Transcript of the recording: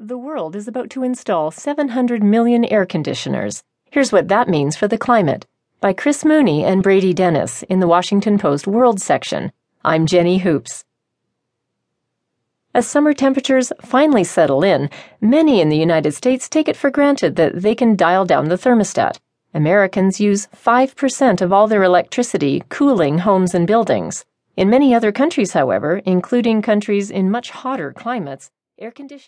The world is about to install 700 million air conditioners. Here's what that means for the climate. By Chris Mooney and Brady Dennis in the Washington Post World section. I'm Jenny Hoops. As summer temperatures finally settle in, many in the United States take it for granted that they can dial down the thermostat. Americans use 5% of all their electricity cooling homes and buildings. In many other countries, however, including countries in much hotter climates, air conditioning